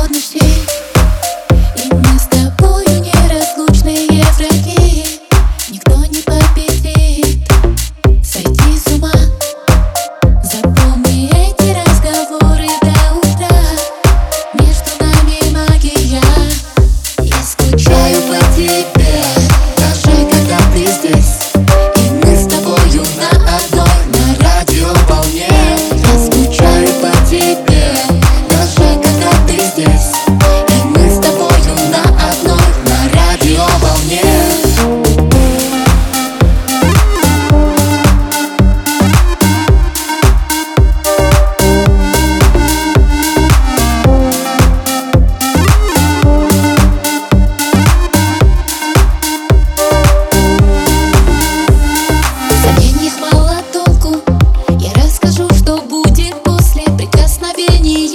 одну сеть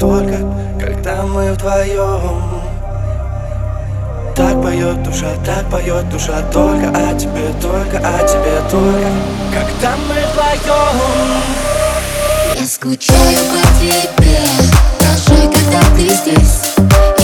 только когда мы вдвоем Так поет душа, так поет душа Только о тебе, только о тебе, только Когда мы вдвоем Я скучаю по тебе Даже когда ты здесь.